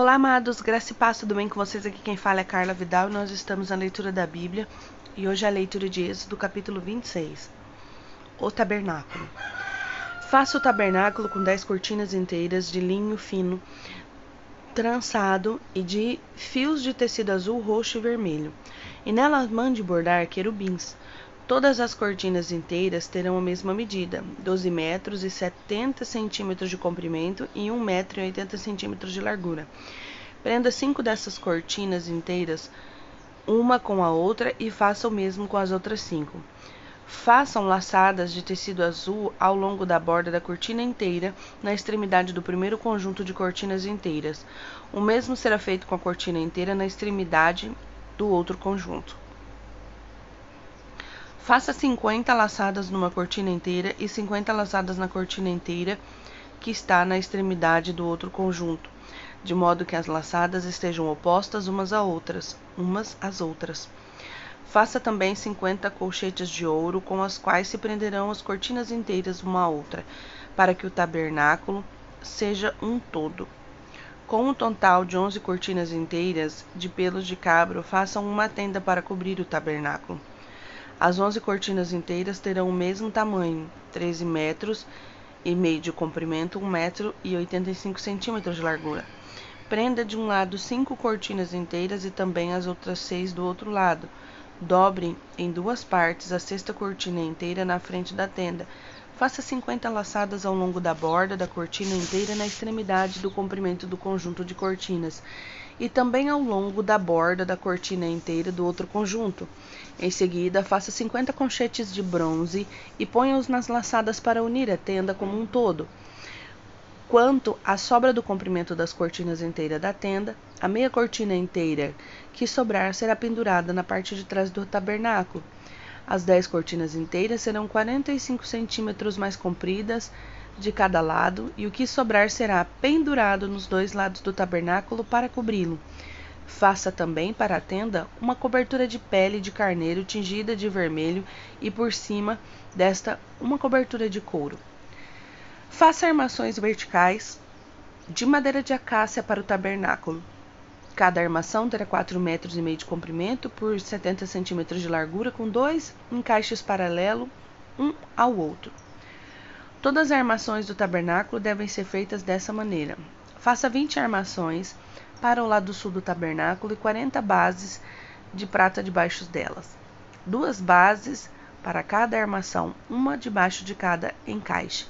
Olá, amados, graça e paz, tudo bem com vocês? Aqui quem fala é Carla Vidal e nós estamos na leitura da Bíblia e hoje é a leitura de Êxodo, capítulo 26. O tabernáculo. Faça o tabernáculo com dez cortinas inteiras de linho fino, trançado e de fios de tecido azul, roxo e vermelho, e nela mande bordar querubins. Todas as cortinas inteiras terão a mesma medida, 12 metros e 70 centímetros de comprimento e 1 metro e 80 centímetros de largura. Prenda cinco dessas cortinas inteiras, uma com a outra, e faça o mesmo com as outras cinco. Façam laçadas de tecido azul ao longo da borda da cortina inteira, na extremidade do primeiro conjunto de cortinas inteiras. O mesmo será feito com a cortina inteira na extremidade do outro conjunto. Faça 50 laçadas numa cortina inteira e 50 laçadas na cortina inteira que está na extremidade do outro conjunto, de modo que as laçadas estejam opostas umas outras, umas às outras. Faça também 50 colchetes de ouro com as quais se prenderão as cortinas inteiras uma à outra, para que o tabernáculo seja um todo. Com um total de 11 cortinas inteiras de pelos de cabro, façam uma tenda para cobrir o tabernáculo. As onze cortinas inteiras terão o mesmo tamanho, 13 metros e meio de comprimento, 1 metro e 85 centímetros de largura. Prenda de um lado cinco cortinas inteiras e também as outras seis do outro lado. Dobre em duas partes a sexta cortina inteira na frente da tenda. Faça 50 laçadas ao longo da borda da cortina inteira na extremidade do comprimento do conjunto de cortinas e também ao longo da borda da cortina inteira do outro conjunto. Em seguida, faça 50 conchetes de bronze e ponha-os nas laçadas para unir a tenda como um todo. Quanto à sobra do comprimento das cortinas inteiras da tenda, a meia cortina inteira que sobrar será pendurada na parte de trás do tabernáculo. As dez cortinas inteiras serão 45 centímetros mais compridas de cada lado, e o que sobrar será pendurado nos dois lados do tabernáculo para cobri-lo. Faça também para a tenda uma cobertura de pele de carneiro tingida de vermelho e por cima desta uma cobertura de couro. Faça armações verticais de madeira de acácia para o tabernáculo. Cada armação terá 4 metros e meio de comprimento por 70 centímetros de largura, com dois encaixes paralelos um ao outro. Todas as armações do tabernáculo devem ser feitas dessa maneira. Faça 20 armações para o lado sul do tabernáculo e 40 bases de prata debaixo delas. Duas bases para cada armação, uma debaixo de cada encaixe.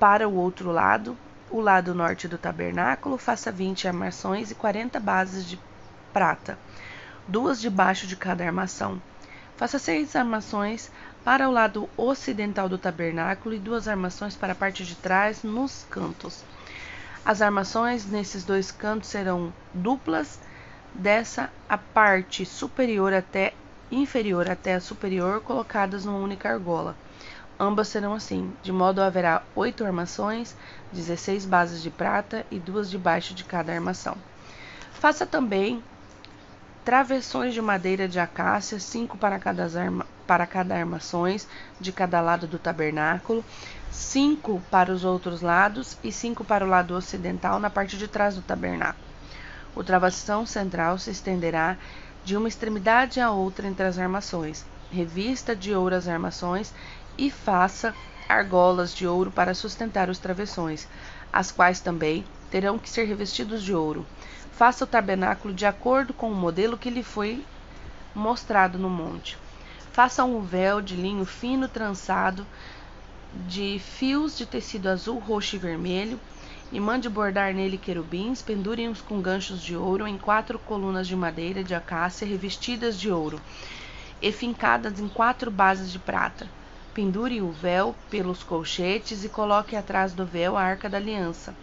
Para o outro lado, o lado norte do tabernáculo, faça 20 armações e 40 bases de prata, duas debaixo de cada armação. Faça seis armações para o lado ocidental do tabernáculo e duas armações para a parte de trás nos cantos. As armações nesses dois cantos serão duplas, dessa a parte superior até inferior até a superior colocadas numa única argola. Ambas serão assim, de modo haverá oito armações, 16 bases de prata e duas debaixo de cada armação. Faça também travessões de madeira de acácia, cinco para cada, arma, para cada armações de cada lado do tabernáculo, cinco para os outros lados e cinco para o lado ocidental na parte de trás do tabernáculo. O travessão central se estenderá de uma extremidade à outra entre as armações. Revista de ouro as armações e faça argolas de ouro para sustentar os travessões, as quais também terão que ser revestidos de ouro. Faça o tabernáculo de acordo com o modelo que lhe foi mostrado no monte. Faça um véu de linho fino trançado de fios de tecido azul, roxo e vermelho e mande bordar nele querubins, pendurem-os com ganchos de ouro em quatro colunas de madeira de acácia revestidas de ouro e fincadas em quatro bases de prata. Pendure o véu pelos colchetes e coloque atrás do véu a arca da aliança.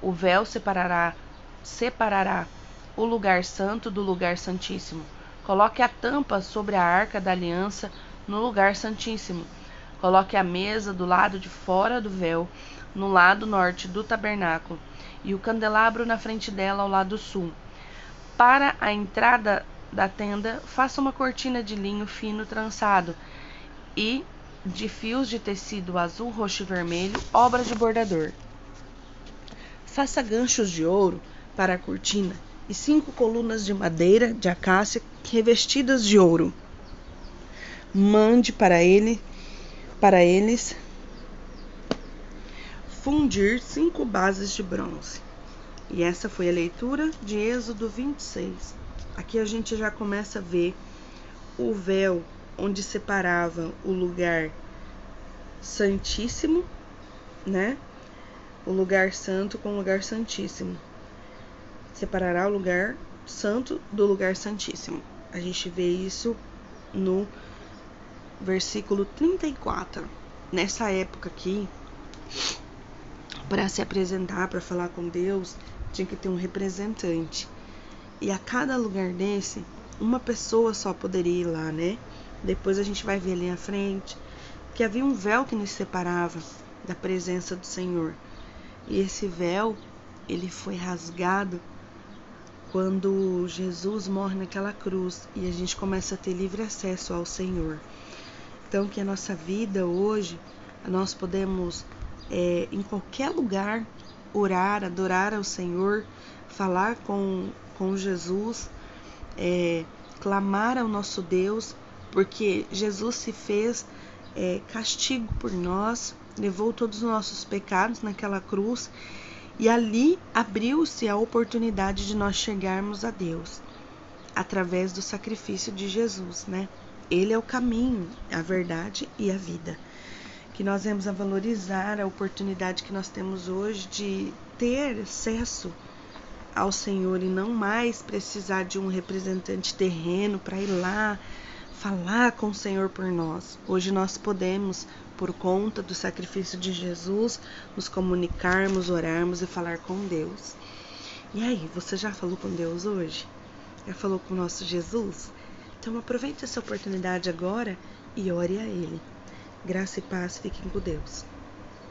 O véu separará separará o lugar santo do lugar santíssimo. Coloque a tampa sobre a arca da aliança no lugar santíssimo. Coloque a mesa do lado de fora do véu, no lado norte do tabernáculo, e o candelabro na frente dela ao lado sul. Para a entrada da tenda, faça uma cortina de linho fino trançado e de fios de tecido azul, roxo e vermelho, obra de bordador. Faça ganchos de ouro para a cortina e cinco colunas de madeira de acácia revestidas de ouro. Mande para ele, para eles, fundir cinco bases de bronze. E essa foi a leitura de Êxodo 26. Aqui a gente já começa a ver o véu onde separava o lugar santíssimo, né? O lugar santo com o lugar santíssimo. Separará o lugar santo do lugar santíssimo. A gente vê isso no versículo 34. Nessa época aqui, para se apresentar, para falar com Deus, tinha que ter um representante. E a cada lugar desse, uma pessoa só poderia ir lá, né? Depois a gente vai ver ali à frente que havia um véu que nos separava da presença do Senhor. E esse véu, ele foi rasgado quando Jesus morre naquela cruz e a gente começa a ter livre acesso ao Senhor. Então, que a nossa vida hoje, nós podemos é, em qualquer lugar orar, adorar ao Senhor, falar com, com Jesus, é, clamar ao nosso Deus, porque Jesus se fez é, castigo por nós, levou todos os nossos pecados naquela cruz e ali abriu-se a oportunidade de nós chegarmos a Deus através do sacrifício de Jesus, né? Ele é o caminho, a verdade e a vida que nós vamos a valorizar a oportunidade que nós temos hoje de ter acesso ao Senhor e não mais precisar de um representante terreno para ir lá falar com o Senhor por nós. Hoje nós podemos, por conta do sacrifício de Jesus, nos comunicarmos, orarmos e falar com Deus. E aí, você já falou com Deus hoje? Já falou com o nosso Jesus? Então aproveite essa oportunidade agora e ore a Ele. Graça e paz, fiquem com Deus.